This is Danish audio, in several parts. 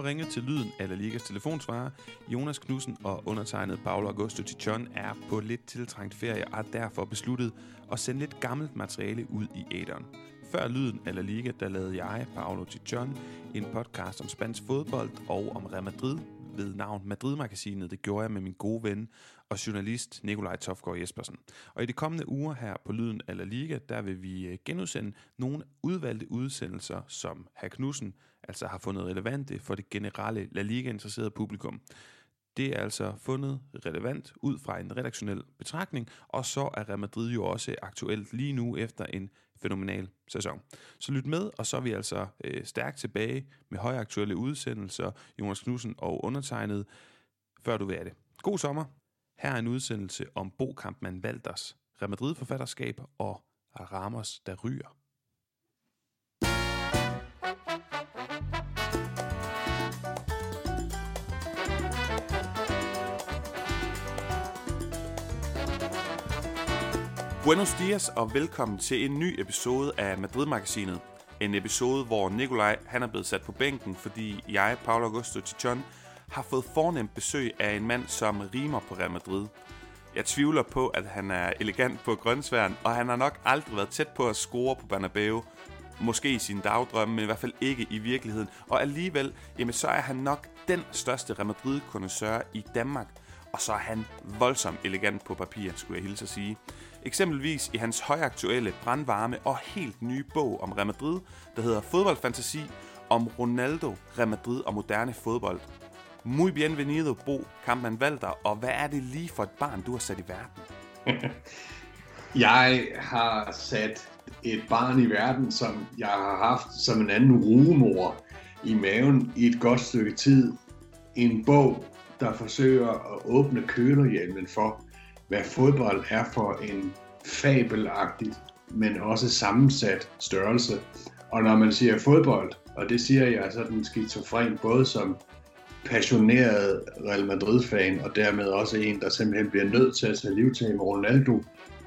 har ringet til lyden af La Ligas telefonsvarer. Jonas Knudsen og undertegnet Paolo Augusto Tichon er på lidt tiltrængt ferie og har derfor besluttet at sende lidt gammelt materiale ud i æderen. Før lyden af La Liga, der lavede jeg, Paolo Tichon, en podcast om spansk fodbold og om Real Madrid ved navn Madrid-magasinet. Det gjorde jeg med min gode ven og journalist Nikolaj Tofgaard Jespersen. Og i de kommende uger her på Lyden af La Liga, der vil vi øh, genudsende nogle udvalgte udsendelser, som Herr Knudsen altså har fundet relevante for det generelle La Liga-interesserede publikum. Det er altså fundet relevant ud fra en redaktionel betragtning, og så er Real Madrid jo også aktuelt lige nu efter en fænomenal sæson. Så lyt med, og så er vi altså øh, stærkt tilbage med højaktuelle udsendelser, Jonas Knudsen og undertegnet, før du ved det. God sommer. Her er en udsendelse om Bo Kampmann Valders Real Madrid-forfatterskab og Ramos, der ryger. Buenos dias og velkommen til en ny episode af Madrid-magasinet. En episode, hvor Nikolaj han er blevet sat på bænken, fordi jeg, Paolo Augusto Tichon, har fået fornemt besøg af en mand, som rimer på Real Madrid. Jeg tvivler på, at han er elegant på grøntsværen, og han har nok aldrig været tæt på at score på Bernabeu. Måske i sin dagdrømme, men i hvert fald ikke i virkeligheden. Og alligevel, jamen så er han nok den største Real madrid i Danmark. Og så er han voldsomt elegant på papir, skulle jeg hilse at sige. Eksempelvis i hans højaktuelle, brandvarme og helt nye bog om Real Madrid, der hedder Fodboldfantasi om Ronaldo, Real Madrid og moderne fodbold. Muy bienvenido, Bo Kampmann Valder, og hvad er det lige for et barn, du har sat i verden? jeg har sat et barn i verden, som jeg har haft som en anden rumor i maven i et godt stykke tid. En bog, der forsøger at åbne kølerhjelmen for, hvad fodbold er for en fabelagtig, men også sammensat størrelse. Og når man siger fodbold, og det siger jeg sådan skizofren, både som passioneret Real Madrid-fan, og dermed også en, der simpelthen bliver nødt til at tage livtag med Ronaldo,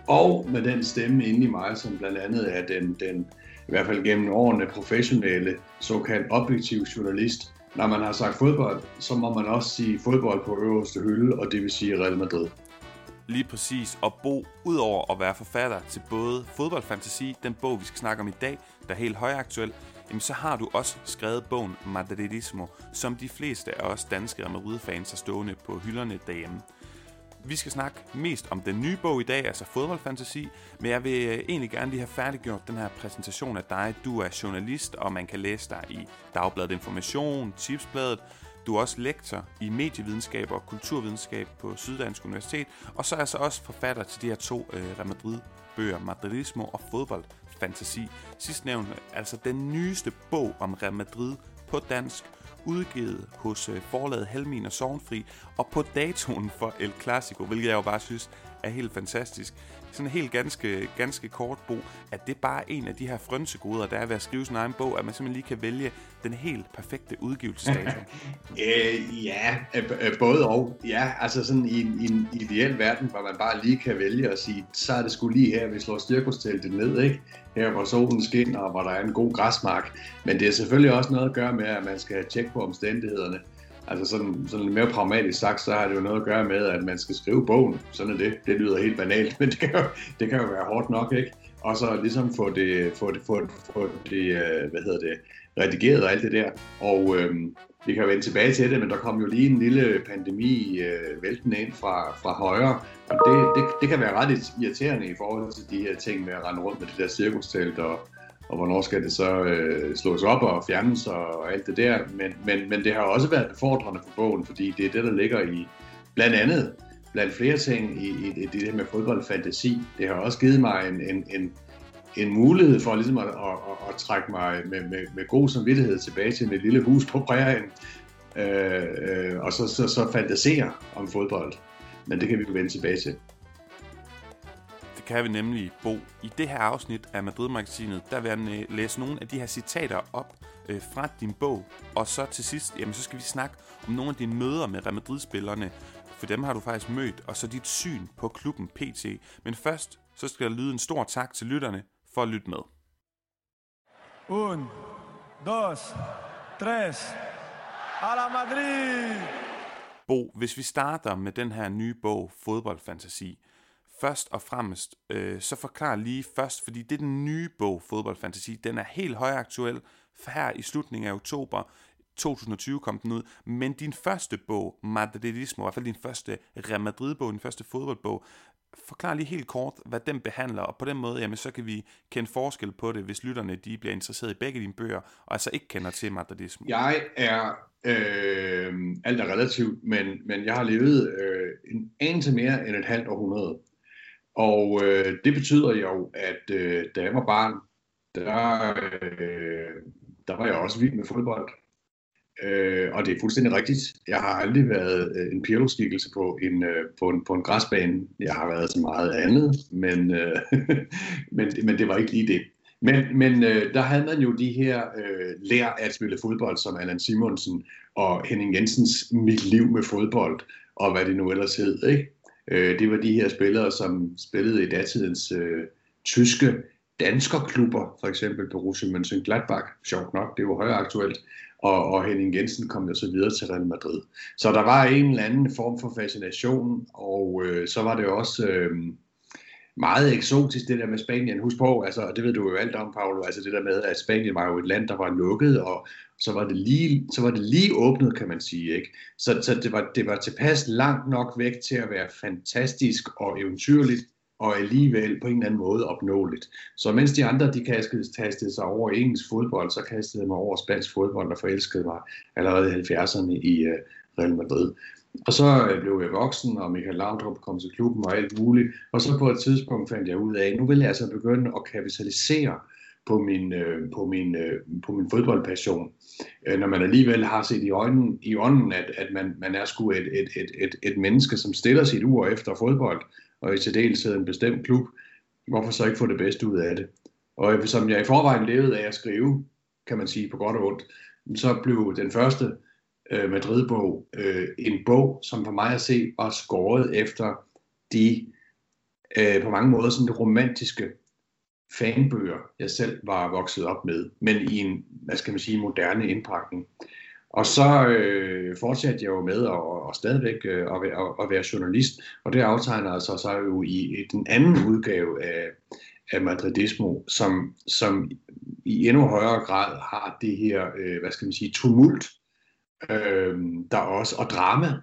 og med den stemme inde i mig, som blandt andet er den, den i hvert fald gennem årene professionelle, såkaldt objektiv journalist. Når man har sagt fodbold, så må man også sige fodbold på øverste hylde, og det vil sige Real Madrid. Lige præcis, og Bo, udover at være forfatter til både fodboldfantasi, den bog vi skal snakke om i dag, der er helt højaktuel, jamen så har du også skrevet bogen Madridismo, som de fleste af os danske Madrid-fans har stående på hylderne derhjemme. Vi skal snakke mest om den nye bog i dag, altså fodboldfantasi, men jeg vil øh, egentlig gerne lige have færdiggjort den her præsentation af dig. Du er journalist, og man kan læse dig i Dagbladet Information, Tipsbladet. Du er også lektor i medievidenskab og kulturvidenskab på Syddansk Universitet, og så er jeg så også forfatter til de her to øh, Real Madrid-bøger, Madridismo og Fodbold fantasi. Sidst nævnte altså den nyeste bog om Real Madrid på dansk, udgivet hos øh, forlaget Helmin og Sovnfri, og på datoen for El Clasico, hvilket jeg jo bare synes er helt fantastisk. Sådan en helt ganske, ganske kort bog, at det er bare en af de her frønsegoder, der er ved at skrive sin egen bog, at man simpelthen lige kan vælge den helt perfekte udgivelsesdato. øh, ja, øh, øh, både og. Ja, altså sådan i, i en ideel verden, hvor man bare lige kan vælge og sige, så er det skulle lige her, vi slår styrkosteltet ned, ikke? Her hvor solen skinner, og hvor der er en god græsmark. Men det er selvfølgelig også noget at gøre med, at man skal tjekke på omstændighederne. Altså sådan, sådan mere pragmatisk sagt, så har det jo noget at gøre med, at man skal skrive bogen. Sådan er det. Det lyder helt banalt, men det kan jo, det kan jo være hårdt nok, ikke? Og så ligesom få det, få det, få, få det øh, hvad hedder det, redigeret og alt det der. Og øhm, vi kan jo vende tilbage til det, men der kom jo lige en lille pandemi øh, væltende ind fra, fra højre, og det, det, det kan være ret irriterende i forhold til de her ting med at rende rundt med det der cirkustelt og, og hvornår skal det så øh, slås op og fjernes og alt det der. Men, men, men det har også været befordrende for bogen, fordi det er det, der ligger i blandt andet, blandt flere ting i, i, i det her med fodboldfantasi. Det har også givet mig en, en, en, en mulighed for ligesom at, at, at, at trække mig med, med, med god samvittighed tilbage til mit lille hus på prærien, øh, øh, og så, så, så fantasere om fodbold. Men det kan vi jo vende tilbage til kan vi nemlig bo. I det her afsnit af Madrid-magasinet, der vil jeg læse nogle af de her citater op øh, fra din bog. Og så til sidst, jamen, så skal vi snakke om nogle af dine møder med Real Madrid-spillerne. For dem har du faktisk mødt, og så dit syn på klubben PT. Men først, så skal der lyde en stor tak til lytterne for at lytte med. Un, dos, tres. A la Madrid! Bo, hvis vi starter med den her nye bog, Fodboldfantasi, først og fremmest, øh, så forklar lige først, fordi det er den nye bog, Fodboldfantasi, den er helt højaktuel, her i slutningen af oktober 2020 kom den ud, men din første bog, Madridismo, i hvert fald din første Real Madrid-bog, din første fodboldbog, forklar lige helt kort, hvad den behandler, og på den måde, jamen, så kan vi kende forskel på det, hvis lytterne de bliver interesseret i begge dine bøger, og altså ikke kender til madridismo. Jeg er, øh, alt er relativt, men, men jeg har levet øh, en anelse mere end et halvt århundrede. Og øh, det betyder jo, at øh, da jeg var barn, der, øh, der var jeg også vild med fodbold. Øh, og det er fuldstændig rigtigt. Jeg har aldrig været øh, en Pirlo-skikkelse på en, øh, på, en, på en græsbane. Jeg har været så meget andet, men, øh, men, men det var ikke lige det. Men, men øh, der havde man jo de her øh, lær at spille fodbold, som Allan Simonsen og Henning Jensens Mit liv med fodbold, og hvad det nu ellers hed. Ikke? Øh, det var de her spillere, som spillede i datidens øh, tyske danskerklubber, for eksempel Borussia Mönchengladbach, sjovt nok, det var højere aktuelt, og, og Henning Jensen kom jo så videre til Real Madrid. Så der var en eller anden form for fascination, og øh, så var det også øh, meget eksotisk det der med Spanien. Husk på, altså, det ved du jo alt om, Paolo, altså det der med, at Spanien var jo et land, der var lukket, og så var det lige, så var det lige åbnet, kan man sige. Ikke? Så, så det, var, det var tilpas langt nok væk til at være fantastisk og eventyrligt, og alligevel på en eller anden måde opnåeligt. Så mens de andre, de kastede sig over engelsk fodbold, så kastede jeg mig over spansk fodbold og forelskede mig allerede i 70'erne i uh, Real Madrid. Og så øh, blev jeg voksen, og Michael Laudrup kom til klubben og alt muligt. Og så på et tidspunkt fandt jeg ud af, at nu vil jeg altså begynde at kapitalisere på min, øh, på min, øh, på min fodboldpassion. Øh, når man alligevel har set i, øjnen, i ånden, at, at man, man er sgu et, et, et, et, et menneske, som stiller sit ur efter fodbold, og i særdeleshed en bestemt klub, hvorfor så ikke få det bedste ud af det? Og som jeg i forvejen levede af at skrive, kan man sige på godt og ondt, så blev den første øh, Madrid-bog øh, en bog, som for mig at se var skåret efter de øh, på mange måder sådan de romantiske fanbøger, jeg selv var vokset op med, men i en, hvad skal man sige, moderne indpakning. Og så øh, fortsatte jeg jo med at, og stadigvæk øh, at, at være journalist, og det aftegner sig så jo i, i den anden udgave af, af Madridismo, som, som i endnu højere grad har det her, øh, hvad skal man sige, tumult, øh, der også, og drama,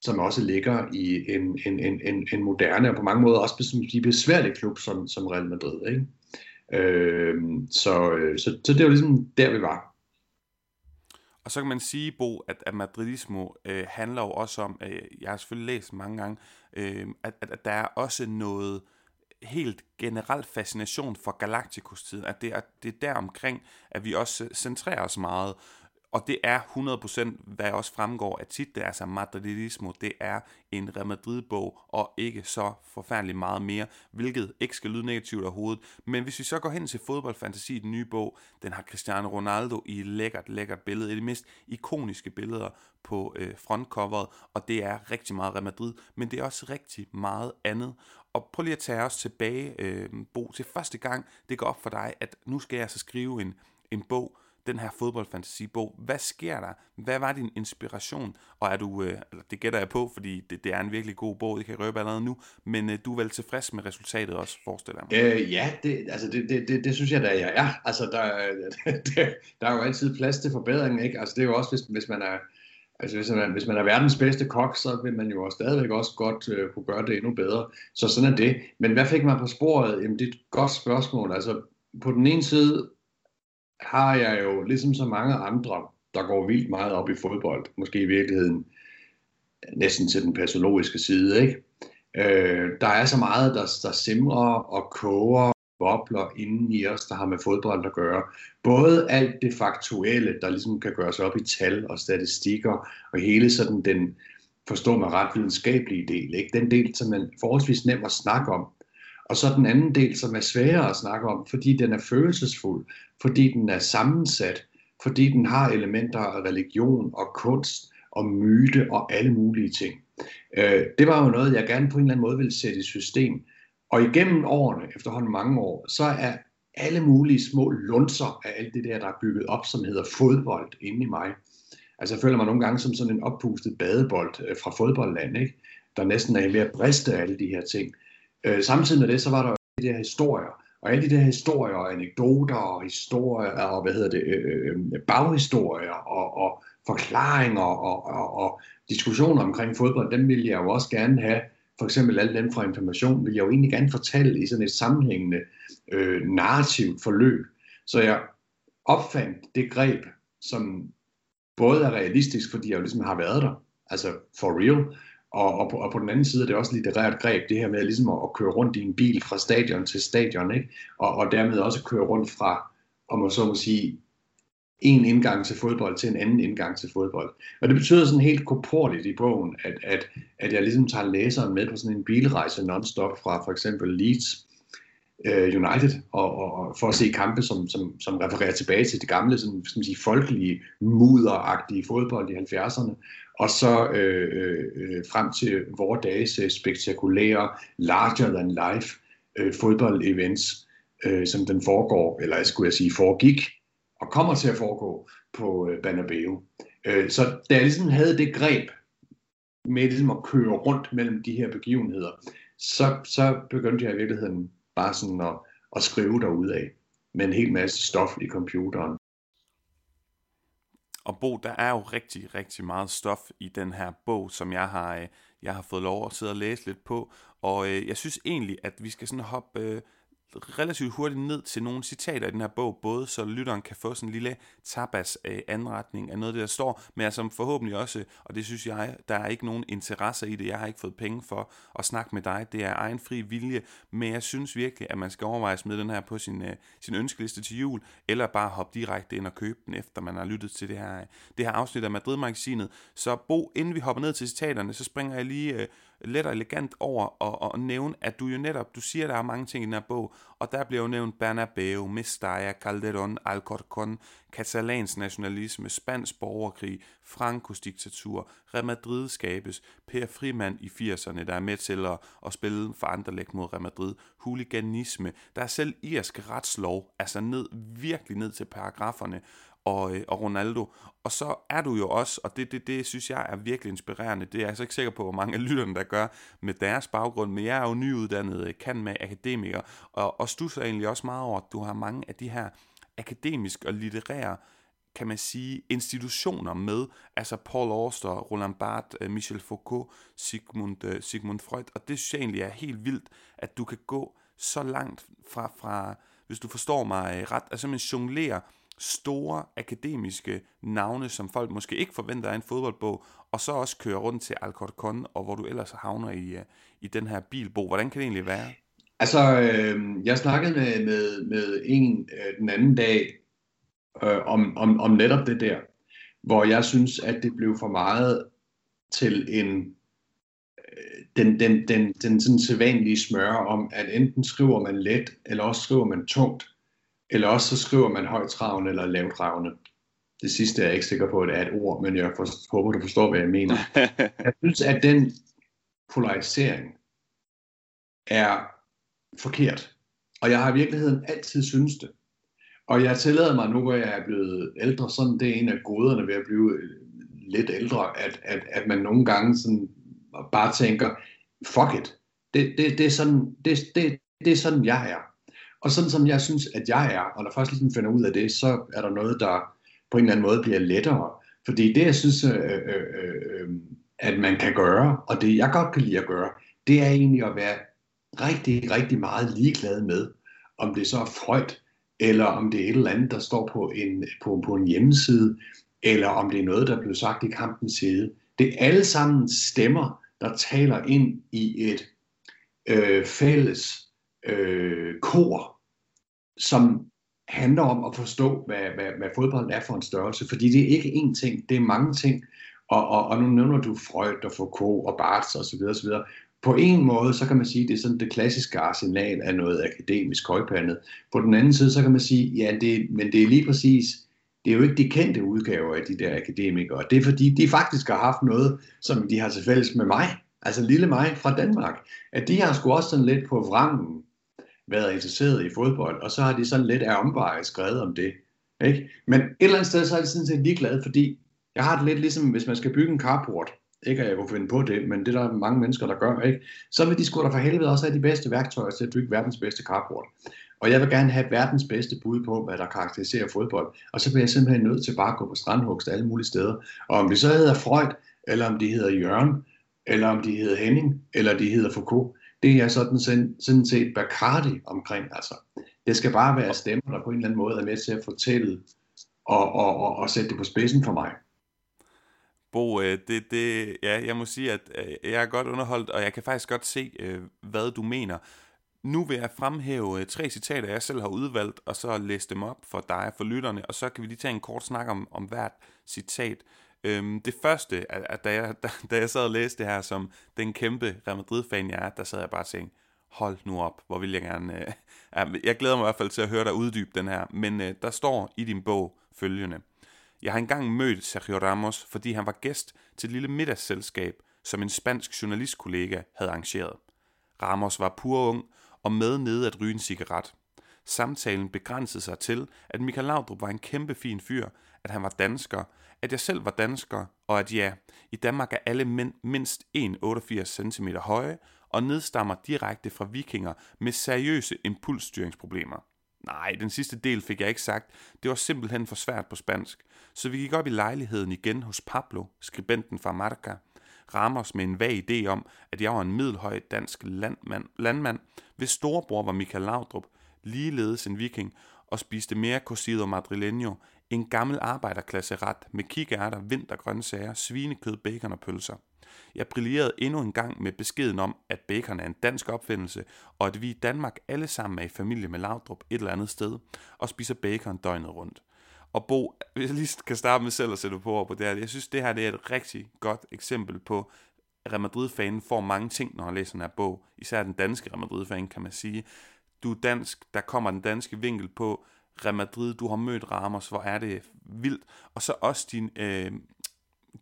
som også ligger i en, en, en, en, en moderne og på mange måder også en besværlig klub som, som Real Madrid. Ikke? Øhm, øh, så, så, så det var ligesom der, vi var. Og så kan man sige, Bo, at, at madridismo øh, handler jo også om, øh, jeg har selvfølgelig læst mange gange, øh, at, at, at der er også noget helt generelt fascination for Galacticus-tiden, at det er, det er der omkring, at vi også centrerer os meget og det er 100%, hvad også fremgår af tit, det er altså Madridismo, det er en Real Madrid-bog, og ikke så forfærdeligt meget mere, hvilket ikke skal lyde negativt overhovedet. Men hvis vi så går hen til fodboldfantasi, den nye bog, den har Cristiano Ronaldo i lækkert, lækkert billede, et af de mest ikoniske billeder på øh, frontcoveret, og det er rigtig meget Real Madrid, men det er også rigtig meget andet. Og prøv lige at tage os tilbage, øh, Bo, til første gang, det går op for dig, at nu skal jeg så skrive en, en bog, den her fodboldfantasibog. Hvad sker der? Hvad var din inspiration? Og er du, øh, det gætter jeg på, fordi det, det er en virkelig god bog, det kan jeg røbe allerede nu, men øh, du er vel tilfreds med resultatet også, forestiller jeg mig? Øh, ja, det, altså det, det, det, det synes jeg da, jeg er. Altså der, der, der er jo altid plads til forbedring, ikke? Altså det er jo også, hvis, hvis man er, Altså hvis man, hvis man er verdens bedste kok, så vil man jo også stadigvæk også godt øh, kunne gøre det endnu bedre. Så sådan er det. Men hvad fik man på sporet? Jamen det er et godt spørgsmål. Altså på den ene side har jeg jo, ligesom så mange andre, der går vildt meget op i fodbold, måske i virkeligheden næsten til den patologiske side, ikke? Øh, der er så meget, der, der simrer og koger bobler inden i os, der har med fodbold at gøre. Både alt det faktuelle, der ligesom kan gøres op i tal og statistikker, og hele sådan den, forstå mig ret, videnskabelige del. Ikke? Den del, som man forholdsvis nem at snakke om, og så den anden del, som er sværere at snakke om, fordi den er følelsesfuld, fordi den er sammensat, fordi den har elementer af religion og kunst og myte og alle mulige ting. Øh, det var jo noget, jeg gerne på en eller anden måde ville sætte i system. Og igennem årene, efterhånden mange år, så er alle mulige små lunser af alt det der, der er bygget op, som hedder fodbold inde i mig, Altså jeg føler mig nogle gange som sådan en oppustet badebold øh, fra fodboldland, ikke? der næsten er ved at briste af alle de her ting. Øh, samtidig med det, så var der jo de her historier, og alle de der historier og anekdoter og historier og hvad hedder det, øh, øh, baghistorier og, og forklaringer og, og, og diskussioner omkring fodbold, dem vil jeg jo også gerne have. For eksempel alle dem fra information vil jeg jo egentlig gerne fortælle i sådan et sammenhængende øh, narrativt forløb. Så jeg opfandt det greb, som både er realistisk, fordi jeg jo ligesom har været der, altså for real, og, og, på, og på den anden side er det også litterært greb, det her med ligesom at, at køre rundt i en bil fra stadion til stadion, ikke? Og, og dermed også køre rundt fra, om man så må sige, en indgang til fodbold til en anden indgang til fodbold. Og det betyder sådan helt korporligt i bogen, at, at, at jeg ligesom tager læseren med på sådan en bilrejse non-stop fra for eksempel Leeds øh, United, og, og, og for at se kampe, som, som, som refererer tilbage til det gamle, sådan, skal man sige, folkelige, mudderagtige fodbold i 70'erne, og så øh, øh, øh frem til vores dages øh, spektakulære, larger than life øh, fodbold-events, øh, som den foregår, eller skulle jeg sige foregik, og kommer til at foregå på øh, Banabeo. Øh, så da jeg ligesom havde det greb med ligesom at køre rundt mellem de her begivenheder, så, så begyndte jeg i virkeligheden bare sådan at, at skrive derudad med en hel masse stof i computeren. Og Bo, der er jo rigtig, rigtig meget stof i den her bog, som jeg har, øh, jeg har fået lov at sidde og læse lidt på. Og øh, jeg synes egentlig, at vi skal sådan hoppe øh, relativt hurtigt ned til nogle citater i den her bog, både så lytteren kan få sådan en lille tapas øh, anretning af noget af det, der står, men som forhåbentlig også, og det synes jeg, der er ikke nogen interesse i det, jeg har ikke fået penge for at snakke med dig, det er egen fri vilje, men jeg synes virkelig, at man skal overveje at smide den her på sin, øh, sin ønskeliste til jul, eller bare hoppe direkte ind og købe den, efter man har lyttet til det her, øh, det her afsnit af Madrid-magasinet. Så Bo, inden vi hopper ned til citaterne, så springer jeg lige øh, let og elegant over og, at nævne, at du jo netop, du siger, at der er mange ting i den her bog, og der bliver jo nævnt Bernabeu, Mestalla, Calderón, Alcorcón, katalansk nationalisme, spansk borgerkrig, Frankos diktatur, Real Madrid skabes, Per Frimand i 80'erne, der er med til at, at spille for Anderlecht mod Real Madrid, huliganisme, der er selv irsk retslov, altså ned, virkelig ned til paragraferne, og, øh, og Ronaldo. Og så er du jo også, og det, det, det synes jeg er virkelig inspirerende, det er jeg så ikke sikker på, hvor mange af lytterne, der gør med deres baggrund, men jeg er jo nyuddannet øh, kan med akademiker, og, og stusser egentlig også meget over, at du har mange af de her akademiske og litterære kan man sige, institutioner med, altså Paul Auster, Roland Barthes, øh, Michel Foucault, Sigmund, øh, Sigmund Freud, og det synes jeg egentlig er helt vildt, at du kan gå så langt fra, fra hvis du forstår mig ret, altså man jonglerer store akademiske navne, som folk måske ikke forventer af en fodboldbog, og så også køre rundt til Alcorcon, og hvor du ellers havner i, øh, i den her bilbog. Hvordan kan det egentlig være? Altså, øh, jeg snakkede med, med, med en øh, den anden dag øh, om, om, om netop det der, hvor jeg synes, at det blev for meget til en øh, den, den, den, den sådan sædvanlige smør om, at enten skriver man let, eller også skriver man tungt. Eller også så skriver man højtravende eller lavtravende. Det sidste er jeg ikke sikker på, at det er et ord, men jeg for, håber, du forstår, hvad jeg mener. jeg synes, at den polarisering er forkert. Og jeg har i virkeligheden altid synes det. Og jeg tillader mig nu, hvor jeg er blevet ældre, sådan det er en af goderne ved at blive lidt ældre, at, at, at man nogle gange sådan bare tænker, fuck it, det, det, det, er sådan, det, det, det er sådan, jeg er. Og sådan som jeg synes, at jeg er, og når først ligesom finder ud af det, så er der noget, der på en eller anden måde bliver lettere. Fordi det, jeg synes, øh, øh, øh, øh, at man kan gøre, og det jeg godt kan lide at gøre, det er egentlig at være rigtig, rigtig meget ligeglad med, om det så er Freud, eller om det er et eller andet, der står på en, på, på en hjemmeside, eller om det er noget, der blev sagt i kampens side. Det er alle sammen stemmer, der taler ind i et øh, fælles øh, kor, som handler om at forstå, hvad, hvad, hvad fodbold er for en størrelse. Fordi det er ikke én ting, det er mange ting. Og, og, og nu nævner du Freud og Foucault og Barthes osv. osv. På en måde, så kan man sige, at det er sådan det klassiske arsenal af noget akademisk højpandet. På den anden side, så kan man sige, ja, det, men det er lige præcis, det er jo ikke de kendte udgaver af de der akademikere. Det er fordi, de faktisk har haft noget, som de har til fælles med mig. Altså lille mig fra Danmark. At de har sgu også sådan lidt på vrangen været interesseret i fodbold, og så har de sådan lidt af omveje skrevet om det. Ikke? Men et eller andet sted, så er de sådan set ligeglad, fordi Jeg har det lidt ligesom, hvis man skal bygge en carport, ikke at jeg kunne finde på det, men det er der mange mennesker, der gør, ikke? så vil de sgu da for helvede også have de bedste værktøjer til at bygge verdens bedste carport. Og jeg vil gerne have verdens bedste bud på, hvad der karakteriserer fodbold. Og så bliver jeg simpelthen nødt til bare at gå på strandhugst alle mulige steder. Og om det så hedder Freud, eller om de hedder Jørgen, eller om de hedder Henning, eller de hedder Foucault, det er sådan, sådan set Bacardi omkring. Altså. Det skal bare være stemmer, der på en eller anden måde er med til at fortælle og, og, og, og sætte det på spidsen for mig. Bo, øh, det, det, ja, jeg må sige, at øh, jeg er godt underholdt, og jeg kan faktisk godt se, øh, hvad du mener. Nu vil jeg fremhæve tre citater, jeg selv har udvalgt, og så læse dem op for dig, og for lytterne, og så kan vi lige tage en kort snak om, om hvert citat. Øhm, det første, at da jeg, da, da jeg sad og læste det her som den kæmpe Real Madrid-fan jeg er, der sad jeg bare og tænkte, hold nu op, hvor vil jeg gerne... Øh, jeg glæder mig i hvert fald til at høre dig uddybe den her, men øh, der står i din bog følgende. Jeg har engang mødt Sergio Ramos, fordi han var gæst til et lille middagsselskab, som en spansk journalistkollega havde arrangeret. Ramos var pur ung og med nede at ryge en cigaret. Samtalen begrænsede sig til, at Michael Laudrup var en kæmpe fin fyr, at han var dansker, at jeg selv var dansker, og at ja, i Danmark er alle mænd mindst 1,88 cm høje og nedstammer direkte fra vikinger med seriøse impulsstyringsproblemer. Nej, den sidste del fik jeg ikke sagt. Det var simpelthen for svært på spansk. Så vi gik op i lejligheden igen hos Pablo, skribenten fra Marca. Ramos med en vag idé om, at jeg var en middelhøj dansk landmand, landmand hvis storebror var Michael Laudrup, ligeledes en viking, og spiste mere cocido madrileño, en gammel arbejderklasse ret med kikærter, vintergrøntsager, svinekød, bacon og pølser. Jeg brillerede endnu en gang med beskeden om, at bacon er en dansk opfindelse, og at vi i Danmark alle sammen er i familie med Laudrup et eller andet sted, og spiser bacon døgnet rundt. Og Bo, hvis jeg lige kan starte med selv at sætte på på det her, jeg synes, det her det er et rigtig godt eksempel på, at Real Madrid-fanen får mange ting, når han læser den her bog. Især den danske Real Madrid-fan, kan man sige. Du er dansk, der kommer den danske vinkel på, Real Madrid, du har mødt Ramos, hvor er det vildt. Og så også din, øh,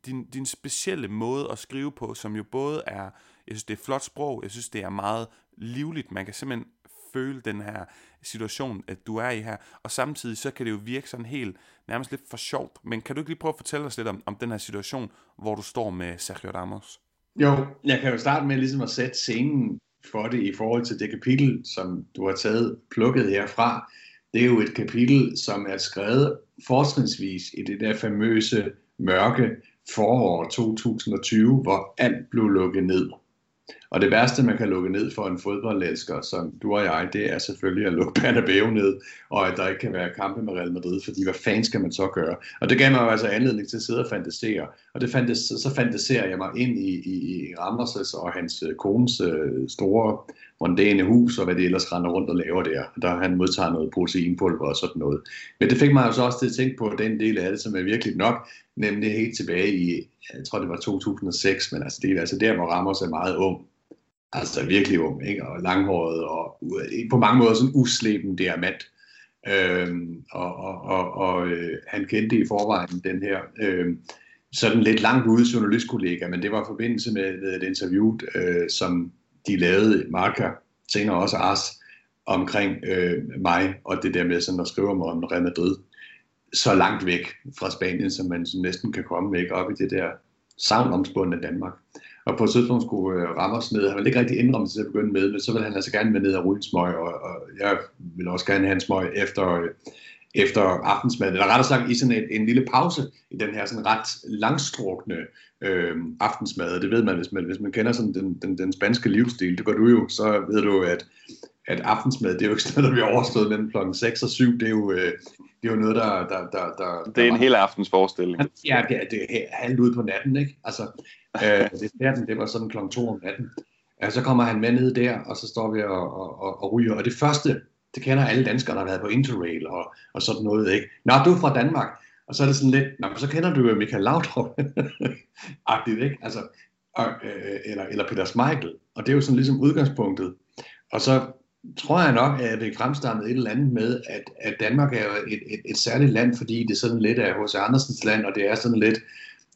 din, din specielle måde at skrive på, som jo både er, jeg synes det er flot sprog, jeg synes det er meget livligt, man kan simpelthen føle den her situation, at du er i her, og samtidig så kan det jo virke sådan helt, nærmest lidt for sjovt, men kan du ikke lige prøve at fortælle os lidt om, om den her situation, hvor du står med Sergio Ramos? Jo, jeg kan jo starte med ligesom at sætte scenen for det i forhold til det kapitel, som du har taget plukket herfra. Det er jo et kapitel, som er skrevet fortrinsvis i det der famøse mørke forår 2020, hvor alt blev lukket ned. Og det værste, man kan lukke ned for en fodboldelsker, som du og jeg, det er selvfølgelig at lukke Bernabeu ned, og at der ikke kan være kampe med Real Madrid, fordi hvad fanden skal man så gøre? Og det gav mig jo altså anledning til at sidde og fantasere. Og det fantas, så fantaserer jeg mig ind i, i, i Ramers' og hans øh, kones øh, store mondæne hus, og hvad de ellers render rundt og laver der. Der han modtager noget proteinpulver og sådan noget. Men det fik mig altså også til at tænke på den del af det, som er virkelig nok, nemlig helt tilbage i, jeg tror det var 2006, men altså det er altså der, hvor Ramos er meget ung. Altså virkelig ung, ikke? og langhåret, og på mange måder sådan usleben diamant. Øhm, og og, og, og øh, han kendte i forvejen den her øh, sådan lidt langt ude journalistkollega, men det var i forbindelse med, med et interview, øh, som de lavede Marker, senere også Ars, omkring øh, mig, og det der med sådan at skrive om Real Madrid, så langt væk fra Spanien, som man sådan næsten kan komme væk op i det der savnomspundne Danmark. Og på et tidspunkt skulle øh, Ramos ned, han ville ikke rigtig indrømme sig til at begynde med, men så ville han altså gerne med ned og ryge en smøg, og, og jeg ville også gerne have en smøg efter, øh, efter aftensmad, eller rettere sagt i sådan en, en lille pause i den her sådan ret langstrukne øh, aftensmad. Det ved man, hvis man, hvis man kender sådan den, den, den spanske livsstil, det gør du jo, så ved du, at, at aftensmad, det er jo ikke sådan noget, der bliver overstået mellem klokken 6 og 7, det er jo, øh, det er jo noget, der... der, der, der det er der en hel aftens forestilling. Ja, det er, det er halvt ud på natten, ikke? Altså, øh, det, natten, det var sådan klokken 2 om natten. Ja, så kommer han med ned der, og så står vi og, og, og, og ryger. Og det første, det kender alle danskere, der har været på Interrail og, og sådan noget, ikke? Nå, du er fra Danmark. Og så er det sådan lidt, nå, så kender du jo Michael Laudrup. Agtigt, ikke? Altså, og, øh, eller, eller Peter Smeichel. Og det er jo sådan ligesom udgangspunktet. Og så tror jeg nok, at det fremstammet et eller andet med, at, at Danmark er et, et, et særligt land, fordi det er sådan lidt af H.C. Andersens land, og det er sådan lidt,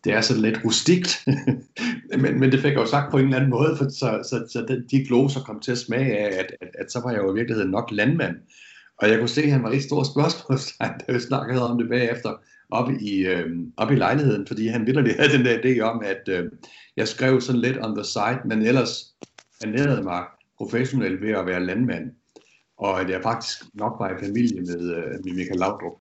det er sådan lidt rustikt. men, men det fik jeg jo sagt på en eller anden måde, for så, så, så de gloser kom til at smage af, at, at, at så var jeg jo i virkeligheden nok landmand. Og jeg kunne se, at han var et stort spørgsmålstegn, da vi snakkede om det bagefter. op i, øh, op i lejligheden, fordi han vidderligt havde den der idé om, at øh, jeg skrev sådan lidt on the side, men ellers ernærede mig professionel ved at være landmand, og at jeg faktisk nok var i familie med, øh, med Michael Laudrup.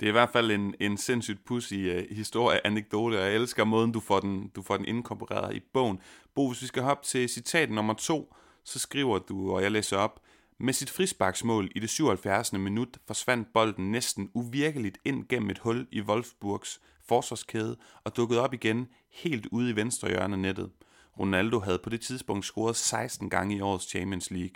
Det er i hvert fald en, en sindssygt pussy uh, historie, anekdote, og jeg elsker måden, du får den, du får den inkorporeret i bogen. Bo, hvis vi skal hoppe til citat nummer to, så skriver du, og jeg læser op, med sit frisparksmål i det 77. minut forsvandt bolden næsten uvirkeligt ind gennem et hul i Wolfsburgs forsvarskæde og dukkede op igen helt ude i venstre hjørne af nettet. Ronaldo havde på det tidspunkt scoret 16 gange i årets Champions League.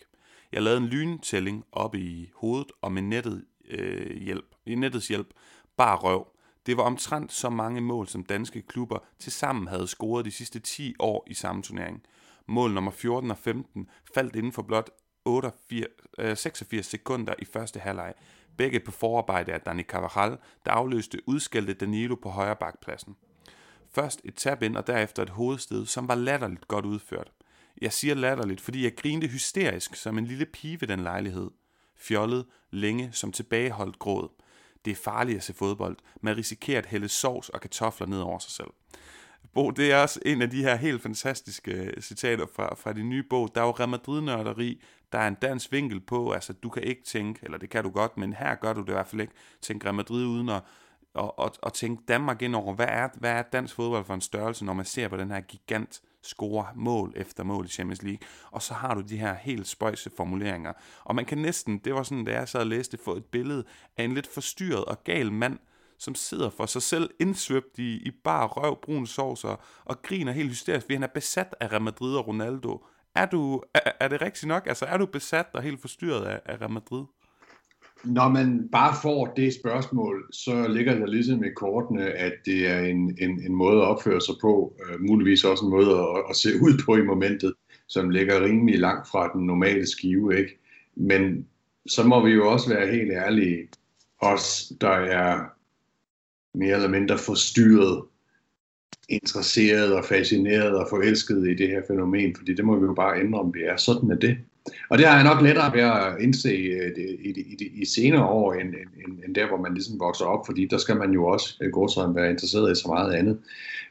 Jeg lavede en lyntælling op i hovedet, og med nettet, øh, hjælp, i nettets hjælp bare røv. Det var omtrent så mange mål, som danske klubber til sammen havde scoret de sidste 10 år i samme turnering. Mål nummer 14 og 15 faldt inden for blot 88, øh, 86 sekunder i første halvleg. Begge på forarbejde af Dani Carvajal, der afløste udskældte Danilo på højre bakpladsen. Først et tab ind og derefter et hovedsted, som var latterligt godt udført. Jeg siger latterligt, fordi jeg grinte hysterisk som en lille pige ved den lejlighed. Fjollet, længe, som tilbageholdt gråd. Det er farligt at se fodbold. Man risikerer at hælde sovs og kartofler ned over sig selv. Bo, det er også en af de her helt fantastiske øh, citater fra, fra din nye bog. Der er jo Real Madrid-nørderi, der er en dansk vinkel på, altså du kan ikke tænke, eller det kan du godt, men her gør du det i hvert fald ikke, tænke Real Madrid uden at, og, og, og tænke Danmark ind over, hvad er, hvad er dansk fodbold for en størrelse, når man ser på den her gigant score mål efter mål i Champions League, og så har du de her helt spøjse formuleringer. Og man kan næsten, det var sådan, da jeg sad og læste, få et billede af en lidt forstyrret og gal mand, som sidder for sig selv indsvøbt i, i bare røv, brun sovs og, og griner helt hysterisk, fordi han er besat af Real Madrid og Ronaldo. Er, du, er, er det rigtigt nok? Altså er du besat og helt forstyrret af, af Real Madrid? Når man bare får det spørgsmål, så ligger der ligesom i kortene, at det er en, en, en måde at opføre sig på, øh, muligvis også en måde at, at se ud på i momentet, som ligger rimelig langt fra den normale skive, ikke? Men så må vi jo også være helt ærlige, os der er mere eller mindre forstyrret, interesseret og fascineret og forelsket i det her fænomen, fordi det må vi jo bare ændre, om vi er. Sådan er det. Og det har jeg nok lettere ved at indse i, det, i, i, i senere år, end, end, end der, hvor man ligesom vokser op, fordi der skal man jo også øh, gå sådan være interesseret i så meget andet.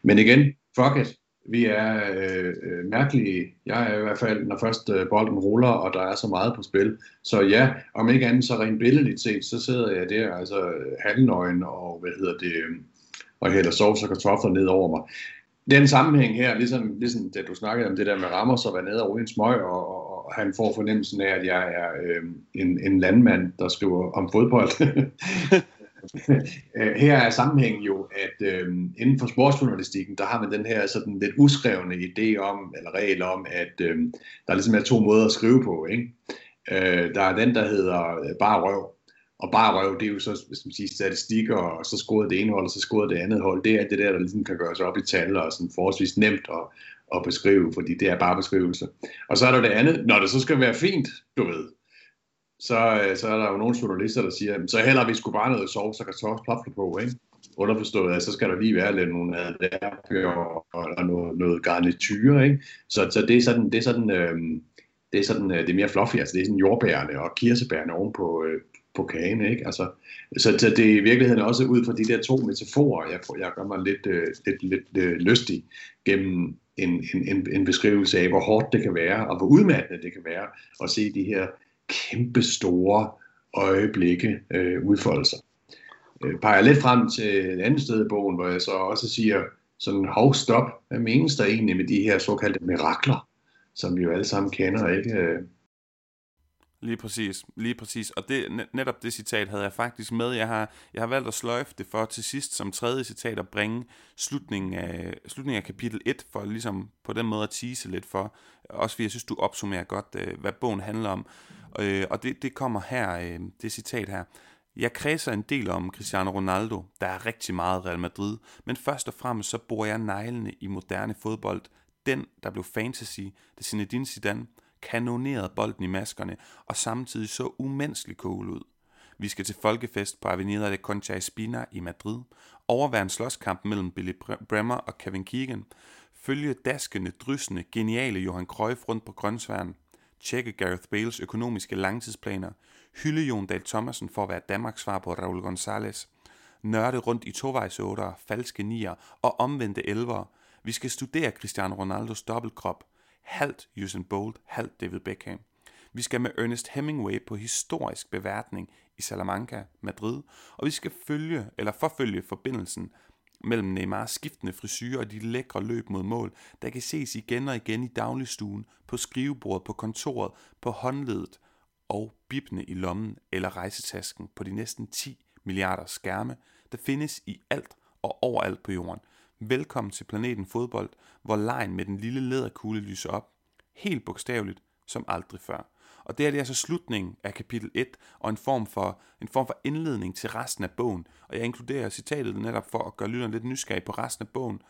Men igen, fuck it. Vi er øh, øh, mærkelige. Jeg er i hvert fald, når først øh, bolden ruller, og der er så meget på spil. Så ja, om ikke andet så rent billedligt set, så sidder jeg der, altså halvnøgen og, hvad hedder det, og hælder sovs og kartofler ned over mig. Den sammenhæng her, ligesom, ligesom det du snakkede om det der med rammer, så var nede og ryge en smøg, og, og han får fornemmelsen af, at jeg er øh, en, en landmand, der skriver om fodbold. Øh, her er sammenhængen jo, at øh, inden for sportsjournalistikken, der har man den her sådan lidt uskrevne idé om, eller regel om, at øh, der ligesom er to måder at skrive på. Ikke? Øh, der er den, der hedder øh, bare røv, og bare røv, det er jo så hvis man siger, statistikker, og så scorede det ene hold, og så scorede det andet hold. Det er det der, der ligesom kan gøres op i tal, og sådan forholdsvis nemt at, at beskrive, fordi det er bare beskrivelse. Og så er der det andet, når det så skal være fint, du ved, så, øh, så er der jo nogle journalister, der siger, så heller vi skulle bare noget sovs og kartofler på, ikke? Underforstået, at så skal der lige være lidt nogle adverbier og, noget, noget garniture, ikke? Så, så det er sådan, det er sådan, øh, det er sådan, øh, det er mere fluffy, altså det er sådan jordbærne og kirsebærne ovenpå, øh, på kagen, ikke? Altså, så, så det er i virkeligheden også ud fra de der to metaforer, jeg, jeg gør mig lidt, øh, lidt, lidt øh, lystig gennem en, en, en, en beskrivelse af, hvor hårdt det kan være, og hvor udmattende det kan være at se de her kæmpe store øjeblikke øh, udfolde sig. Øh, peger lidt frem til et andet sted i bogen, hvor jeg så også siger, sådan, hov, stop, hvad menes der egentlig med de her såkaldte mirakler, som vi jo alle sammen kender, ikke? Øh, Lige præcis, lige præcis. Og det, netop det citat havde jeg faktisk med. Jeg har, jeg har valgt at sløjfe det for til sidst som tredje citat at bringe slutningen af, slutningen af kapitel 1, for ligesom på den måde at tease lidt for. Også fordi jeg synes, du opsummerer godt, øh, hvad bogen handler om. Øh, og det, det kommer her, øh, det citat her. Jeg kredser en del om Cristiano Ronaldo, der er rigtig meget Real Madrid, men først og fremmest så bor jeg neglene i moderne fodbold. Den, der blev fantasy, det Zinedine Zidane, kanonerede bolden i maskerne og samtidig så umenneskeligt cool ud. Vi skal til folkefest på Avenida de Concha Espina i Madrid, overvære en slåskamp mellem Billy Bremer og Kevin Keegan, følge daskende, drysende, geniale Johan Cruyff rundt på Grønsværen, tjekke Gareth Bales økonomiske langtidsplaner, hylde Jon Dahl Thomasen for at være Danmarks svar på Raul Gonzalez, nørde rundt i tovejsåder, falske nier og omvendte elvere. Vi skal studere Cristiano Ronaldos dobbeltkrop, halvt Usain Bolt, halvt David Beckham. Vi skal med Ernest Hemingway på historisk beværtning i Salamanca, Madrid, og vi skal følge eller forfølge forbindelsen mellem Neymars skiftende frisyrer og de lækre løb mod mål, der kan ses igen og igen i dagligstuen, på skrivebordet, på kontoret, på håndledet og bibne i lommen eller rejsetasken på de næsten 10 milliarder skærme, der findes i alt og overalt på jorden. Velkommen til planeten fodbold, hvor lejen med den lille læderkugle lyser op, helt bogstaveligt som aldrig før. Og det er det altså slutningen af kapitel 1 og en form, for, en form for indledning til resten af bogen. Og jeg inkluderer citatet netop for at gøre lytteren lidt nysgerrig på resten af bogen,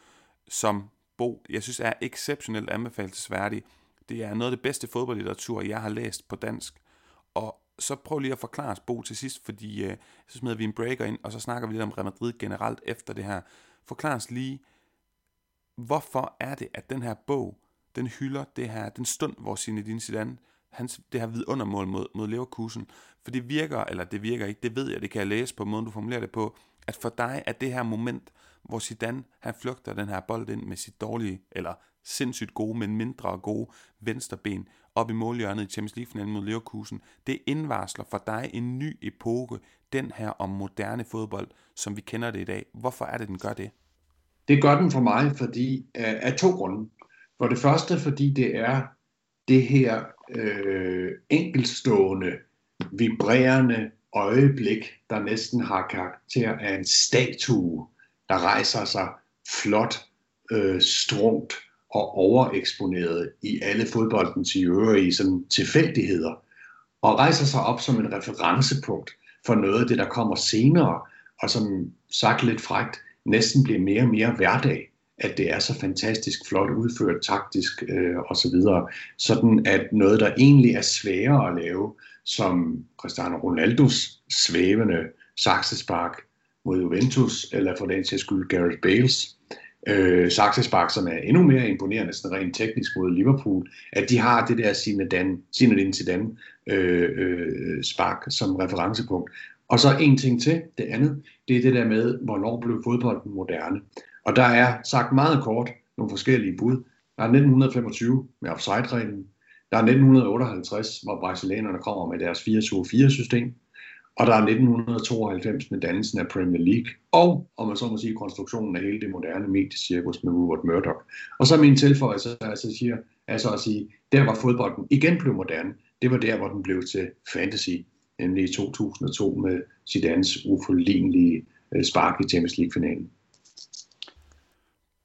som Bo, jeg synes er exceptionelt anbefalesværdig. Det er noget af det bedste fodboldlitteratur, jeg har læst på dansk. Og så prøv lige at forklare os, Bo, til sidst, fordi øh, så smider vi en breaker ind, og så snakker vi lidt om Real Madrid generelt efter det her. Forklar os lige, hvorfor er det, at den her bog, den hylder det her, den stund, hvor Zinedine Zidane hans, det her vidundermål mod, mod Leverkusen. For det virker, eller det virker ikke, det ved jeg, det kan jeg læse på måden, du formulerer det på, at for dig er det her moment, hvor Zidane, han flugter den her bold ind med sit dårlige, eller sindssygt gode, men mindre gode venstreben op i målhjørnet i Champions League-finalen mod Leverkusen. Det indvarsler for dig en ny epoke, den her om moderne fodbold, som vi kender det i dag. Hvorfor er det, den gør det? Det gør den for mig, fordi øh, af to grunde. For det første, fordi det er det her øh, enkelstående, vibrerende øjeblik, der næsten har karakter af en statue, der rejser sig flot, øh, strumt og overeksponeret i alle fodboldens i øvrige sådan, tilfældigheder, og rejser sig op som en referencepunkt for noget af det, der kommer senere, og som sagt lidt frægt, næsten bliver mere og mere hverdag at det er så fantastisk flot udført taktisk øh, osv. Så sådan at noget, der egentlig er sværere at lave, som Cristiano Ronaldos svævende saksespark mod Juventus, eller for den til skyld Gareth Bales øh, saksespark, som er endnu mere imponerende sådan rent teknisk mod Liverpool, at de har det der Zinedine, Zinedine Zidane øh, øh, spark som referencepunkt. Og så en ting til, det andet, det er det der med, hvornår blev fodbolden moderne. Og der er sagt meget kort nogle forskellige bud. Der er 1925 med offside-reglen. Der er 1958, hvor brasilianerne kommer med deres 4-2-4-system. Og der er 1992 med dannelsen af Premier League. Og, om man så må sige, konstruktionen af hele det moderne mediecirkus med Rupert Murdoch. Og så min tilføjelse, altså siger, altså at sige, der var fodbolden igen blev moderne, det var der, hvor den blev til fantasy, nemlig i 2002 med Zidanes uforlignelige øh, spark i Champions League-finalen.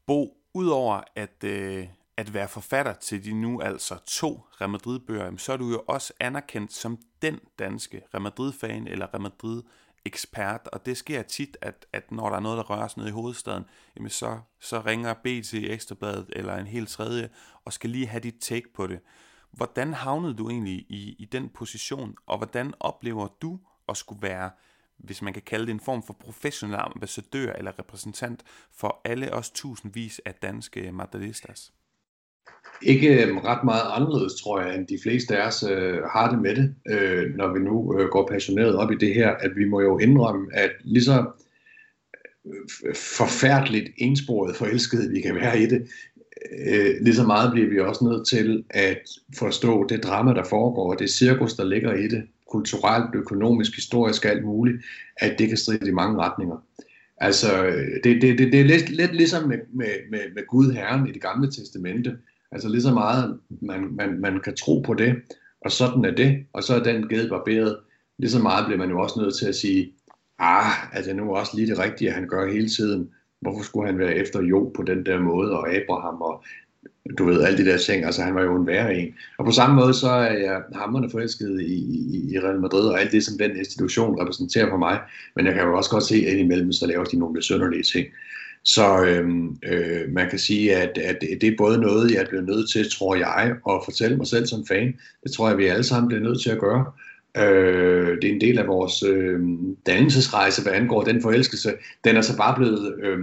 Bo, udover at, øh, at være forfatter til de nu altså to Real Madrid-bøger, så er du jo også anerkendt som den danske Real Madrid-fan eller Real Madrid-ekspert, og det sker tit, at, at når der er noget, der rører sig ned i hovedstaden, jamen så, så ringer BT Ekstrabladet eller en helt tredje, og skal lige have dit take på det. Hvordan havnede du egentlig i, i den position, og hvordan oplever du at skulle være hvis man kan kalde det en form for professionel ambassadør eller repræsentant for alle os tusindvis af danske madridistas? Ikke øh, ret meget anderledes, tror jeg, end de fleste af os øh, har det med det, øh, når vi nu øh, går passioneret op i det her, at vi må jo indrømme, at lige så øh, forfærdeligt ensporet forelsket vi kan være i det, øh, lige så meget bliver vi også nødt til at forstå det drama, der foregår, og det cirkus, der ligger i det, kulturelt, økonomisk, historisk, alt muligt, at det kan stride i mange retninger. Altså, øh, det, det, det, det er lidt, lidt ligesom med, med, med, med Gud Herren i det gamle testamente. Altså lige så meget man, man, man kan tro på det, og sådan er det, og så er den gæde barberet. Lige så meget bliver man jo også nødt til at sige, ah, er det nu også lige det rigtige, han gør hele tiden? Hvorfor skulle han være efter Jo på den der måde, og Abraham, og du ved, alle de der ting, altså han var jo en værre en. Og på samme måde, så er jeg hammerne forelsket i, i, i Real Madrid, og alt det, som den institution repræsenterer for mig, men jeg kan jo også godt se, at indimellem, så laver de nogle besønderlige ting. Så øhm, øh, man kan sige, at, at det er både noget, jeg bliver nødt til, tror jeg, at fortælle mig selv som fan. Det tror jeg, vi alle sammen bliver nødt til at gøre. Øh, det er en del af vores øh, dannelsesrejse, hvad angår den forelskelse. Den er så bare blevet øh,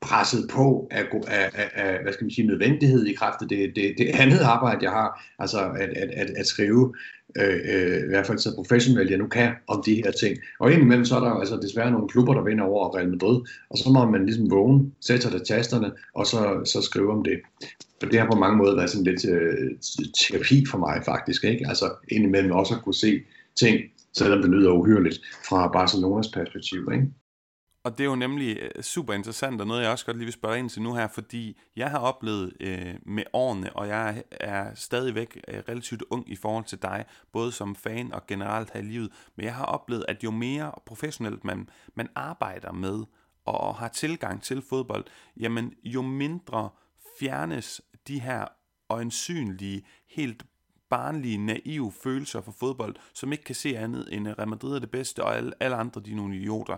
presset på af, af, af, af hvad skal man sige, nødvendighed i kraft af det, det, det andet arbejde, jeg har, altså at, at, at, at skrive øh, øh, i hvert fald så professionelt jeg nu kan, om de her ting. Og indimellem så er der jo altså desværre nogle klubber, der vinder over Real Madrid, og så må man ligesom vågne, sætte sig tasterne, og så, så skrive om det. Og det har på mange måder været sådan lidt øh, terapi for mig faktisk, ikke? Altså indimellem også at kunne se ting, selvom det lyder uhyreligt, fra Barcelonas perspektiv, ikke? Og det er jo nemlig øh, super interessant, og noget jeg også godt lige vil spørge ind til nu her, fordi jeg har oplevet øh, med årene, og jeg er stadigvæk øh, relativt ung i forhold til dig, både som fan og generelt her i livet, men jeg har oplevet, at jo mere professionelt man, man arbejder med og har tilgang til fodbold, jamen jo mindre fjernes de her øjensynlige, helt barnlige, naive følelser for fodbold, som ikke kan se andet end at Real Madrid er det bedste, og alle, alle andre de er nogle idioter.